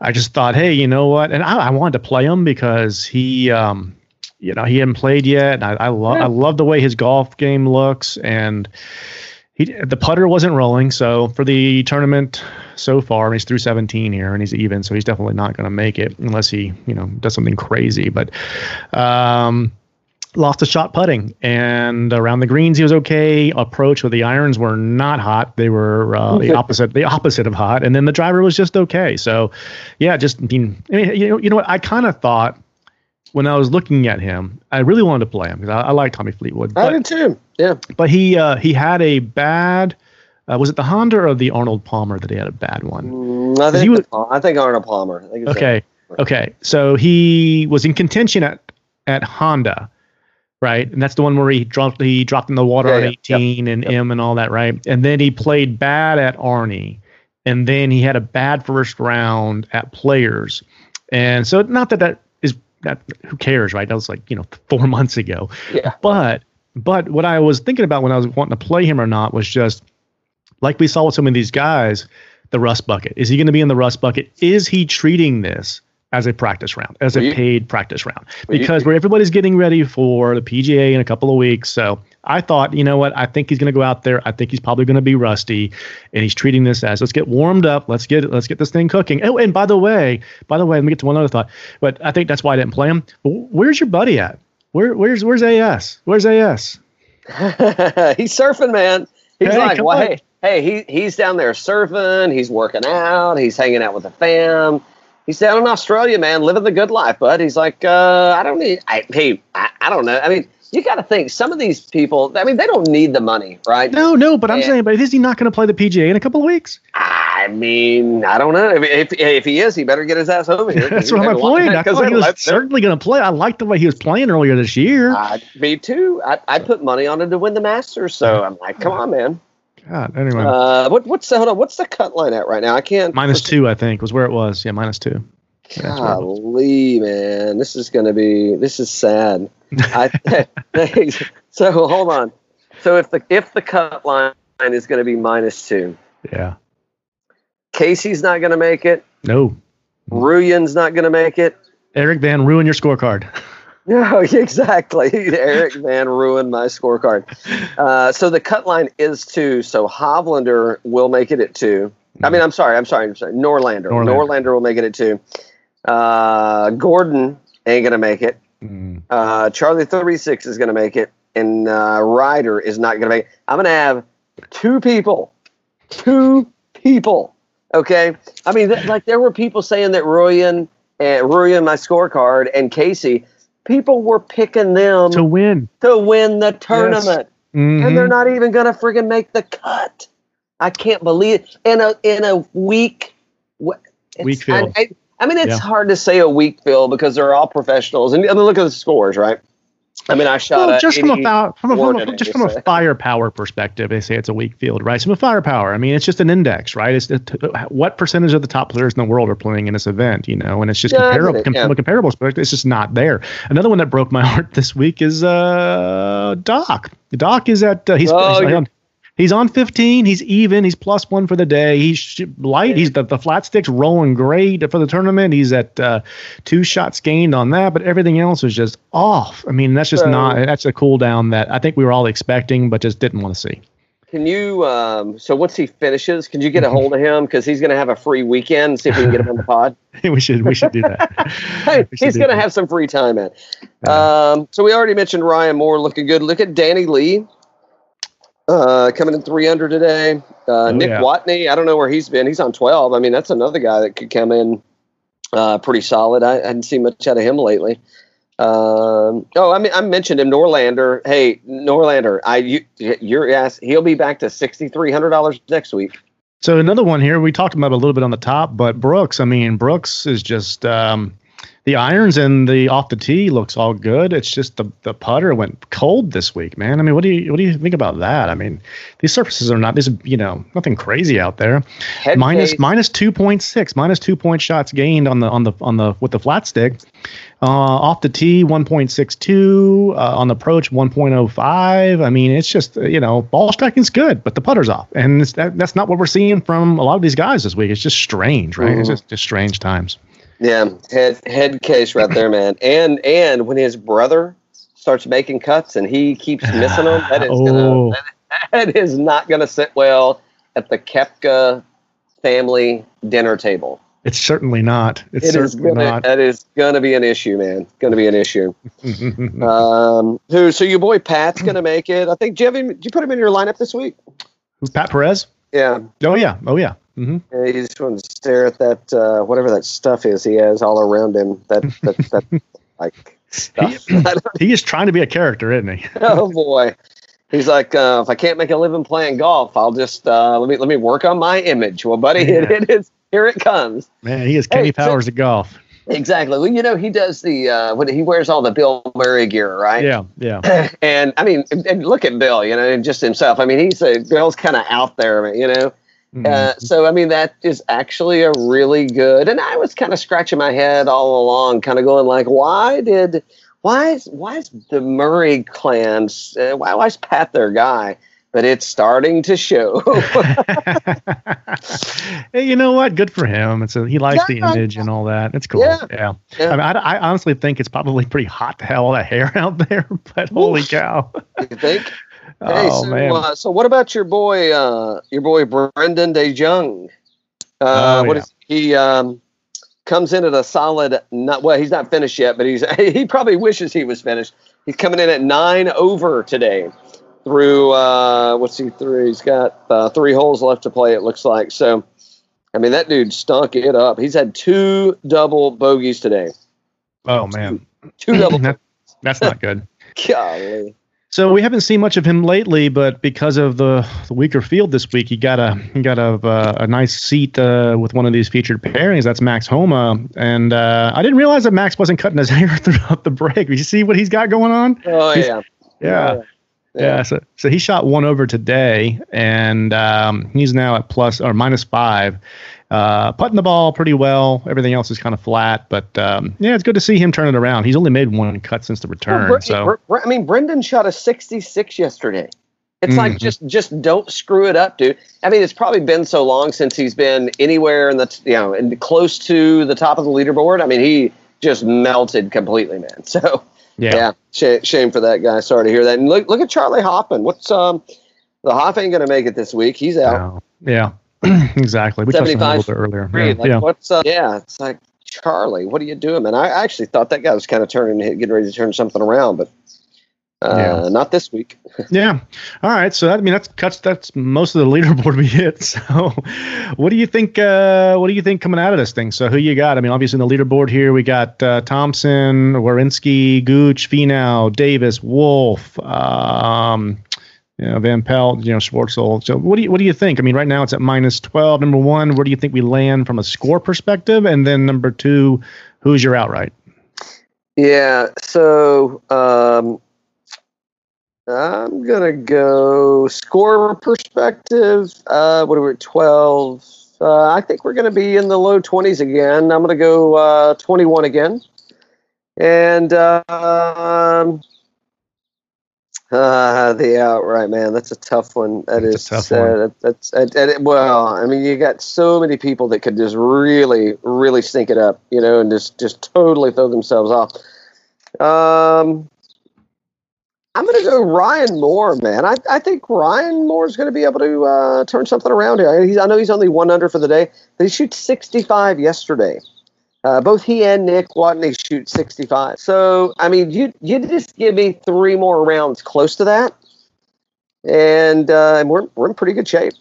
Speaker 1: I just thought, hey, you know what? And I, I wanted to play him because he, um, you know, he hadn't played yet. And I, I love
Speaker 2: Yeah.
Speaker 1: I love the way his golf game looks, and he the putter wasn't rolling. So for the tournament so far, he's through 17 here, and he's even. So he's definitely not going to make it unless he, you know, does something crazy. But um, lost a shot putting and around the greens he was okay approach with the irons were not hot they were uh, the opposite the opposite of hot and then the driver was just okay so yeah just I mean, I mean you know you know what I kind of thought when I was looking at him I really wanted to play him because I, I like Tommy Fleetwood
Speaker 2: I did too. Yeah.
Speaker 1: but he uh, he had a bad uh, was it the Honda or the Arnold Palmer that he had a bad one
Speaker 2: Mm, I think
Speaker 1: was-
Speaker 2: I think Arnold Palmer. I think
Speaker 1: Okay. Okay. So he was in contention at at Honda, right? And that's the one where he dropped he dropped in the water
Speaker 2: Yeah,
Speaker 1: on
Speaker 2: yeah.
Speaker 1: 18 and M and all that, right? And then he played bad at Arnie. And then he had a bad first round at Players. And so not that that that who cares, right? That was like, you know, 4 months ago.
Speaker 2: Yeah.
Speaker 1: But but what I was thinking about when I was wanting to play him or not was just like we saw with some of these guys, the rust bucket. Is he going to be in the rust bucket? Is he treating this as a practice round, as a
Speaker 2: you-
Speaker 1: paid practice round?
Speaker 2: well, you-
Speaker 1: Because where everybody's getting ready for the PGA in a couple of weeks. So I thought, you know what? I think he's going to go out there. I think he's probably going to be rusty, and he's treating this as let's get warmed up. Let's get let's get this thing cooking. Oh, and by the way, by the way, let me get to one other thought. But I think that's why I didn't play him. Where's your buddy at? Where where's where's AS? Where's AS?
Speaker 2: he's surfing, man. He's
Speaker 1: Hey,
Speaker 2: like, well, hey, hey, he he's down there surfing. He's working out. He's hanging out with the fam. He's down in Australia, man, living the good life. Bud, he's like, uh, I don't need. I, hey, I, I don't know. I mean, you got to think some of these people. I mean, they don't need the money, right?
Speaker 1: No, no, but I'm saying, but is he not going to play the PGA in a couple of weeks?
Speaker 2: I mean, I don't know. If, if, if he is, he better get his ass over here.
Speaker 1: That's what I'm. I thought he was certainly going to play. I liked the way he was playing earlier this year.
Speaker 2: Uh, me too. I, I put money on him to win the Masters, so I'm like, come on, man.
Speaker 1: God, anyway.
Speaker 2: Uh, what, what's the hold on? What's the cut line at right now? I can't.
Speaker 1: Minus two, I think, was where it was. Yeah, minus two.
Speaker 2: Golly, man, this is going to be. This is sad. I, so hold on. So if the if the cut line is going to be minus two,
Speaker 1: yeah.
Speaker 2: Casey's not going to make it.
Speaker 1: No.
Speaker 2: Ruyan's not going to make it.
Speaker 1: Eric Van ruin your scorecard.
Speaker 2: No, exactly. Eric Van ruined my scorecard. Uh, so the cut line is two. So Hovlander will make it at two. I mean, I'm sorry. I'm sorry. I'm sorry. Norlander. Norlander, Norlander will make it at two. Uh, Gordon ain't gonna make it. Mm. Uh, Charlie 36 is gonna make it, and uh, Ryder is not gonna make. It. I'm gonna have two people, two people. Okay, I mean, th- like there were people saying that Ruyan and Ruyan, my scorecard, and Casey, people were picking them
Speaker 1: to win
Speaker 2: to win the tournament, yes. mm-hmm. and they're not even gonna friggin' make the cut. I can't believe it in a in a week.
Speaker 1: Week field.
Speaker 2: I, I, I mean, it's yeah. hard to say a weak field because they're all professionals, and I mean, look at the scores, right? I mean, I shot well,
Speaker 1: just from a, from a, from a just from a firepower perspective. They say it's a weak field, right? So, a firepower, I mean, it's just an index, right? It's it, what percentage of the top players in the world are playing in this event, you know? And it's just yeah, comparable yeah. from a comparable perspective. It's just not there. Another one that broke my heart this week is uh, Doc. Doc is at uh, he's, oh, he's He's on 15. He's even. He's plus one for the day. He's light. He's the, the flat sticks rolling great for the tournament. He's at uh, two shots gained on that, but everything else is just off. I mean, that's just so, not. That's a cool down that I think we were all expecting, but just didn't want to see.
Speaker 2: Can you? Um, so once he finishes, can you get a hold of him because he's going to have a free weekend? See if we can get him on the pod.
Speaker 1: we should. We should do that.
Speaker 2: hey, he's going to have some free time, man. Um, so we already mentioned Ryan Moore looking good. Look at Danny Lee. Uh, coming in 300 today. Uh, oh, Nick yeah. Watney, I don't know where he's been. He's on 12. I mean, that's another guy that could come in uh, pretty solid. I, I hadn't seen much out of him lately. Um, oh, I mean, I mentioned him, Norlander. Hey, Norlander, I you, you're asked. He'll be back to sixty three hundred dollars next week.
Speaker 1: So another one here. We talked about a little bit on the top, but Brooks. I mean, Brooks is just um, the irons and the off the tee looks all good. It's just the the putter went cold this week, man. I mean, what do you what do you think about that? I mean, these surfaces are not this you know nothing crazy out there. Minus, minus two point six, minus two point shots gained on the on the on the with the flat stick. Uh, off the tee, 1.62. Uh, on the approach, 1.05. I mean, it's just, you know, ball striking's good, but the putter's off. And that, that's not what we're seeing from a lot of these guys this week. It's just strange, right? Mm-hmm. It's just, just strange times.
Speaker 2: Yeah, head head case right there, man. And and when his brother starts making cuts and he keeps missing them, that is oh. gonna that, that is not gonna sit well at the Koepka family dinner table.
Speaker 1: It's certainly not. It's it certainly
Speaker 2: gonna,
Speaker 1: not.
Speaker 2: That is going to be an issue, man. Going to be an issue. um, who? So your boy Pat's going to make it. I think. Do you, have him, did you put him in your lineup this week?
Speaker 1: Who's Pat Perez?
Speaker 2: Yeah.
Speaker 1: Oh yeah. Oh yeah.
Speaker 2: Mm-hmm. Yeah, you just want to stare at that uh, whatever that stuff is he has all around him. That that, that like stuff.
Speaker 1: He, he, is trying to be a character, isn't he?
Speaker 2: oh boy. He's like, uh, if I can't make a living playing golf, I'll just uh, let me let me work on my image. Well, buddy, yeah. it, it is here. It comes.
Speaker 1: Man, he is Kenny hey, Powers so, of golf.
Speaker 2: Exactly. Well, you know, he does the uh, when he wears all the Bill Murray gear, right?
Speaker 1: Yeah, yeah.
Speaker 2: and I mean, and look at Bill, you know, just himself. I mean, he's a Bill's kind of out there, you know. Mm-hmm. Uh, so I mean that is actually a really good. And I was kind of scratching my head all along, kind of going like, why did, why is why is the Murray clan, uh, why why is Pat their guy? But it's starting to show.
Speaker 1: hey, you know what? Good for him. It's a, he likes yeah, the image and all that. It's cool. Yeah. yeah. yeah. I, mean, I, I, honestly think it's probably pretty hot to have all that hair out there. But holy cow!
Speaker 2: you think? Hey, oh, so, man. Uh, so what about your boy, uh, your boy Brendan de Jonge? Uh, oh, what is he? Um, comes in at a solid. Not well. He's not finished yet, but he's he probably wishes he was finished. He's coming in at nine over today. Through uh, what's he through? He's got uh, three holes left to play. It looks like so. I mean, that dude stunk it up. He's had two double bogeys today.
Speaker 1: Oh man,
Speaker 2: two, two double.
Speaker 1: that, that's not good.
Speaker 2: Golly.
Speaker 1: So we haven't seen much of him lately, but because of the, the weaker field this week, he got a he got a uh, a nice seat uh, with one of these featured pairings. That's Max Homa, and uh, I didn't realize that Max wasn't cutting his hair throughout the break. Did you see what he's got going on?
Speaker 2: Oh
Speaker 1: He's-
Speaker 2: yeah.
Speaker 1: Yeah.
Speaker 2: Yeah.
Speaker 1: Yeah, so so he shot one over today, and um, he's now at plus or minus five, uh, putting the ball pretty well. Everything else is kind of flat, but um, yeah, it's good to see him turn it around. He's only made one cut since the return,
Speaker 2: Well, Bre-
Speaker 1: so
Speaker 2: Bre- Bre- I mean, Brendan shot a 66 yesterday. It's
Speaker 1: Mhm.
Speaker 2: like just just don't screw it up, dude. I mean, it's probably been so long since he's been anywhere in the you know in close to the top of the leaderboard. I mean, he just melted completely, man. So
Speaker 1: yeah,
Speaker 2: yeah, sh- shame for that guy. Sorry to hear that. And look look at Charley Hoffman. What's um the Hoff ain't gonna make it this week. He's out.
Speaker 1: No. yeah, exactly. We touched on a
Speaker 2: 75
Speaker 1: little bit earlier. Yeah,
Speaker 2: Like
Speaker 1: yeah.
Speaker 2: what's uh, yeah, it's like Charlie, what are you doing, man? I I actually thought that guy was kind of turning, getting ready to turn something around, but uh,
Speaker 1: Yeah.
Speaker 2: not this week.
Speaker 1: Yeah. All right. So that, I mean that's cuts that's most of the leaderboard we hit. So what do you think uh what do you think coming out of this thing? So who you got? I mean obviously in the leaderboard here we got uh, Thompson, Werenski, Gooch, Finau, Davis, Wolff, um you know, Van Pelt, you know, Schwartzel. So what do you what do you think? I mean, right now it's at minus twelve. Number one, where do you think we land from a score perspective? And then number two, who's your outright?
Speaker 2: Yeah, so um, I'm gonna go score perspective. Uh, what are we? at? Twelve. Uh, I think we're gonna be in the low twenties again. I'm gonna go uh, twenty-one again, and uh, um, uh, the outright man. That's a tough one. That
Speaker 1: That's
Speaker 2: is
Speaker 1: a tough
Speaker 2: uh,
Speaker 1: one.
Speaker 2: that- that's uh, uh, well. I mean, you got so many people that could just really, really sink it up, you know, and just just totally throw themselves off. Um, I'm going to go Ryan Moore, man. I, I think Ryan Moore is going to be able to uh, turn something around here. He's, I know he's only one under for the day, but he shoots 65 yesterday. Uh, both he and Nick Watney shoot 65. So, I mean, you you just give me three more rounds close to that, and uh, we're we're in pretty good shape.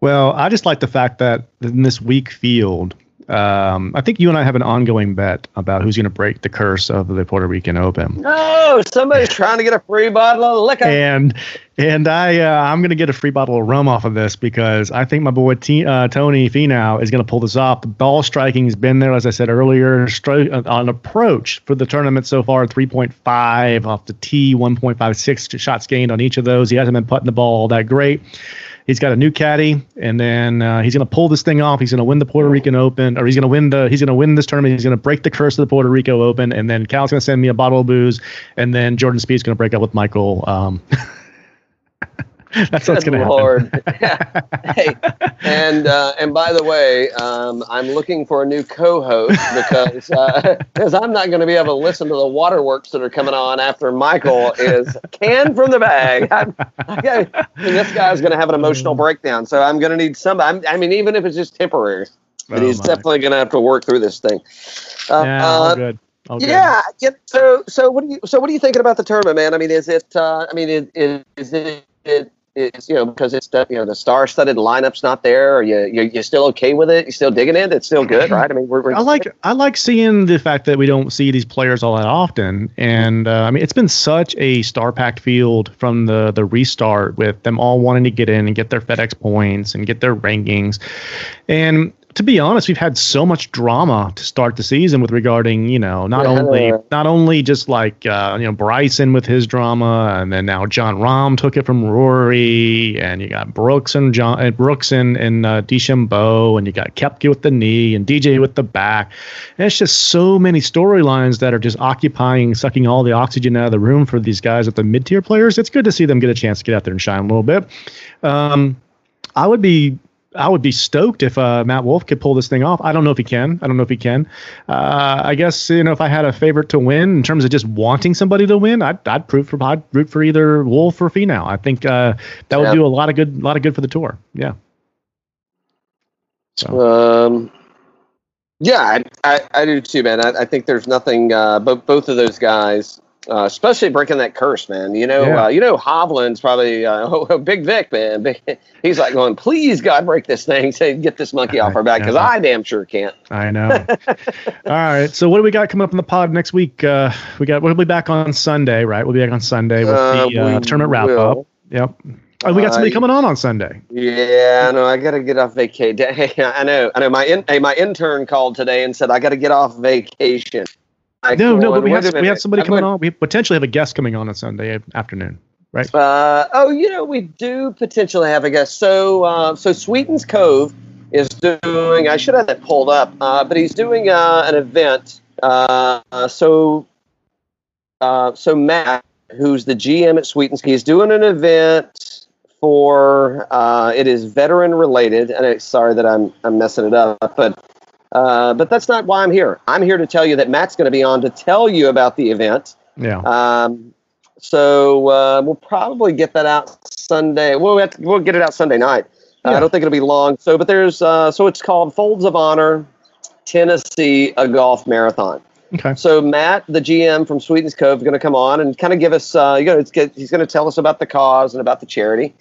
Speaker 1: Well, I just like the fact that in this weak field, um, I think you and I have an ongoing bet about who's going to break the curse of the Puerto Rican Open.
Speaker 2: No, somebody's trying to get a free bottle of liquor.
Speaker 1: And and I uh, I'm going to get a free bottle of rum off of this because I think my boy T, uh, Tony Finau is going to pull this off. The ball striking has been there, as I said earlier, stro- uh, on approach for the tournament so far, 3.5 off the tee, 1.56 shots gained on each of those. He hasn't been putting the ball all that great. He's got a new caddy, and then uh, he's going to pull this thing off. He's going to win the Puerto Rican Open, or he's going to win the he's going to win this tournament. He's going to break the curse of the Puerto Rico Open, and then Cal's going to send me a bottle of booze, and then Jordan Spieth's going to break up with Michael. Um, that's what's going to happen.
Speaker 2: Hey, and uh, and by the way, um, I'm looking for a new co-host because because I'm not going to be able to listen to the waterworks that are coming on after Michael is canned from the bag. I'm, I, this guy's going to have an emotional breakdown, so I'm going to need somebody. I'm, I mean, even if it's just temporary, but
Speaker 1: Oh,
Speaker 2: he's
Speaker 1: my.
Speaker 2: definitely going to have to work through this thing. Uh,
Speaker 1: Yeah, all
Speaker 2: uh,
Speaker 1: good. All good.
Speaker 2: yeah, yeah. So, so what do you? So, what are you thinking about the tournament, man? I mean, is it? Uh, I mean, is, is, is it? It it's you know because it's you know the star-studded lineup's not there. Are you you you still okay with it? you're still digging it? It's still good, right? I mean, we're, we're
Speaker 1: I like I like seeing the fact that we don't see these players all that often, and uh, I mean it's been such a star-packed field from the the restart with them all wanting to get in and get their FedEx points and get their rankings, and to be honest, we've had so much drama to start the season with regarding you know not
Speaker 2: Yeah.
Speaker 1: only not only just like uh, you know Bryson with his drama, and then now Jon Rahm took it from Rory, and you got Brooks and John and Brooks and and uh, DeChambeau, and you got Koepka with the knee and DJ with the back, and it's just so many storylines that are just occupying, sucking all the oxygen out of the room for these guys at the mid tier players. It's good to see them get a chance to get out there and shine a little bit. Um, I would be I would be stoked if uh, Matt Wolff could pull this thing off. I don't know if he can. I don't know if he can. Uh, I guess you know if I had a favorite to win in terms of just wanting somebody to win, I'd I'd root for I'd root for either Wolff or Finau. I think uh, that would
Speaker 2: Yeah.
Speaker 1: do a lot of good, a lot of good for the tour. Yeah. So
Speaker 2: Um, yeah, I, I, I do too, man. I, I think there's nothing. Uh, but both of those guys uh, especially breaking that curse, man. You know,
Speaker 1: Yeah.
Speaker 2: uh, you know, Hovland's probably uh, oh, Big Vic, man. Big, he's like going, please God, break this thing, say get this monkey off our back, because I damn sure can't.
Speaker 1: I know. All right. So what do we got coming up in the pod next week? Uh, we got we'll be back on Sunday, right? We'll be back on Sunday with
Speaker 2: Uh,
Speaker 1: the uh,
Speaker 2: we
Speaker 1: tournament wrap up.
Speaker 2: will.
Speaker 1: Yep. Oh, we got somebody
Speaker 2: Uh,
Speaker 1: coming on on Sunday.
Speaker 2: Yeah, I know. I gotta get off vacation. I know. I know. My in, hey, my intern called today and said I got to get off vacation.
Speaker 1: No, no, but we have we have somebody
Speaker 2: I'm
Speaker 1: coming
Speaker 2: going,
Speaker 1: on. We potentially have a guest coming on on Sunday afternoon. Right?
Speaker 2: Uh, oh, you know, we do potentially have a guest. So, uh, so Sweetens Cove is doing. I should have that pulled up, uh, but he's doing uh, an event. Uh, so, uh, so Matt, who's the GM at Sweetens, he's doing an event for. Uh, it is veteran related, and I, sorry that I'm I'm messing it up, but. Uh, but that's not why I'm here. I'm here to tell you that Matt's going to be on to tell you about the event.
Speaker 1: Yeah.
Speaker 2: Um, so uh, we'll probably get that out Sunday. We'll have to, we'll get it out Sunday night. Uh, I don't think it'll be long. So, but there's uh, so it's called Folds of Honor, Tennessee, a golf marathon.
Speaker 1: Okay.
Speaker 2: So Matt, the GM from Sweetens Cove, is going to come on and kind of give us. Uh, you know, he's going to tell us about the cause and about the charity.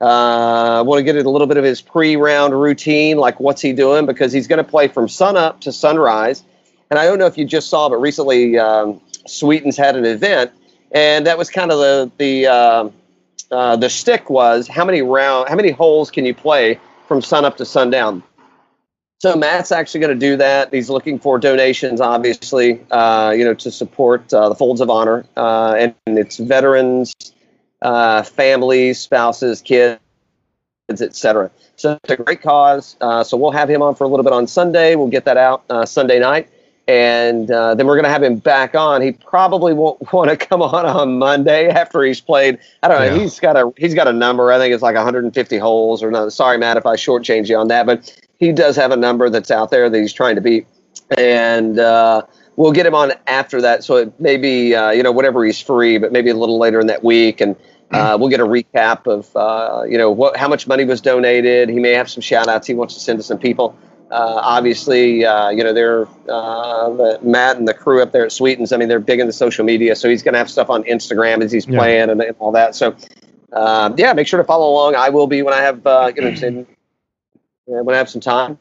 Speaker 2: Uh, I want to get a little bit of his pre-round routine, like what's he doing, because he's going to play from sunup to sunrise. And I don't know if you just saw, but recently um, Sweetens had an event, and that was kind of the the um uh, the stick was how many round, how many holes can you play from sunup to sundown. So Matt's actually going to do that. He's looking for donations, obviously, uh, you know, to support uh, the Folds of Honor, uh, and it's veterans, uh, families, spouses, kids, etc. So it's a great cause. Uh, so we'll have him on for a little bit on Sunday. We'll get that out uh, Sunday night, and uh, then we're going to have him back on. He probably won't want to come on on Monday after he's played. I don't know.
Speaker 1: Yeah.
Speaker 2: He's got a he's got a number. I think it's like 150 holes or no. Sorry, Matt, if I shortchange you on that, but he does have a number that's out there that he's trying to beat, and. We'll get him on after that, so it may be uh, you know whatever he's free, but maybe a little later in that week, and uh, we'll get a recap of uh, you know what how much money was donated. He may have some shout outs he wants to send to some people. Uh, obviously, uh, you know they're uh, Matt and the crew up there at Sweetens. I mean, they're big into social media, so he's going to have stuff on Instagram as he's
Speaker 1: Yeah.
Speaker 2: playing and, and all that. So, uh, yeah, make sure to follow along. I will be when I have uh, you know when I have some time.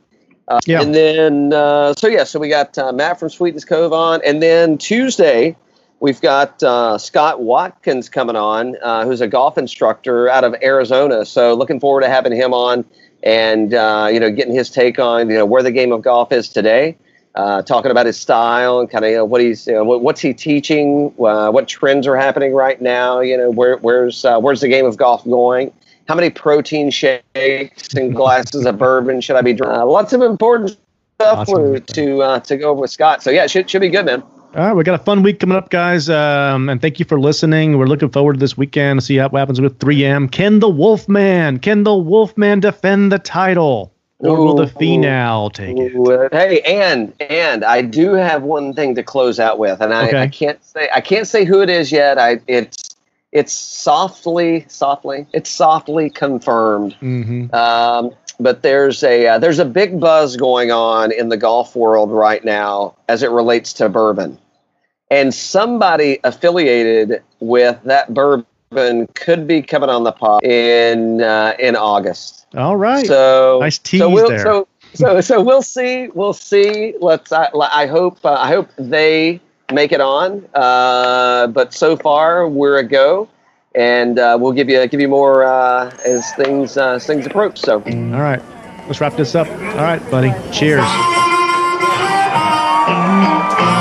Speaker 2: Uh,
Speaker 1: Yeah.
Speaker 2: And then, uh, so yeah, so we got uh, Matt from Sweetens Cove on, and then Tuesday we've got uh, Scott Watkins coming on, uh, who's a golf instructor out of Arizona. So looking forward to having him on, and uh, you know, getting his take on you know where the game of golf is today. Uh, talking about his style and kind of you know, what he's you know, what, what's he teaching, uh, what trends are happening right now. You know where where's uh, where's the game of golf going? How many protein shakes and glasses of bourbon should I be drinking? Uh, lots of important stuff
Speaker 1: Awesome.
Speaker 2: to uh, to go over with Scott. So yeah, it should should be good, man.
Speaker 1: All right, we got a fun week coming up, guys. Um, and thank you for listening. We're looking forward to this weekend to see what happens with 3M. Can the Wolfman? Can the Wolfman defend the title, or will the. Finau take it?
Speaker 2: Hey, and and I do have one thing to close out with, and I,
Speaker 1: Okay.
Speaker 2: I can't say I can't say who it is yet. I it's it's softly softly it's softly confirmed.
Speaker 1: Mm-hmm.
Speaker 2: Um, but there's a uh, there's a big buzz going on in the golf world right now as it relates to bourbon, and somebody affiliated with that bourbon could be coming on the pod in uh, in August.
Speaker 1: All right.
Speaker 2: So
Speaker 1: Nice tease
Speaker 2: so we'll,
Speaker 1: there.
Speaker 2: So so so we'll see. We'll see. Let's. I, I hope. Uh, I hope they make it on. Uh, but so far, we're a go, and uh, we'll give you give you more uh, as things uh, as things approach. So,
Speaker 1: all right, let's wrap this up. All right, buddy. Cheers.